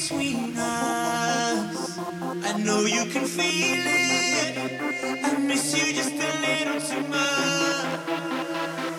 between us. I know you can feel it. I miss you just a little too much.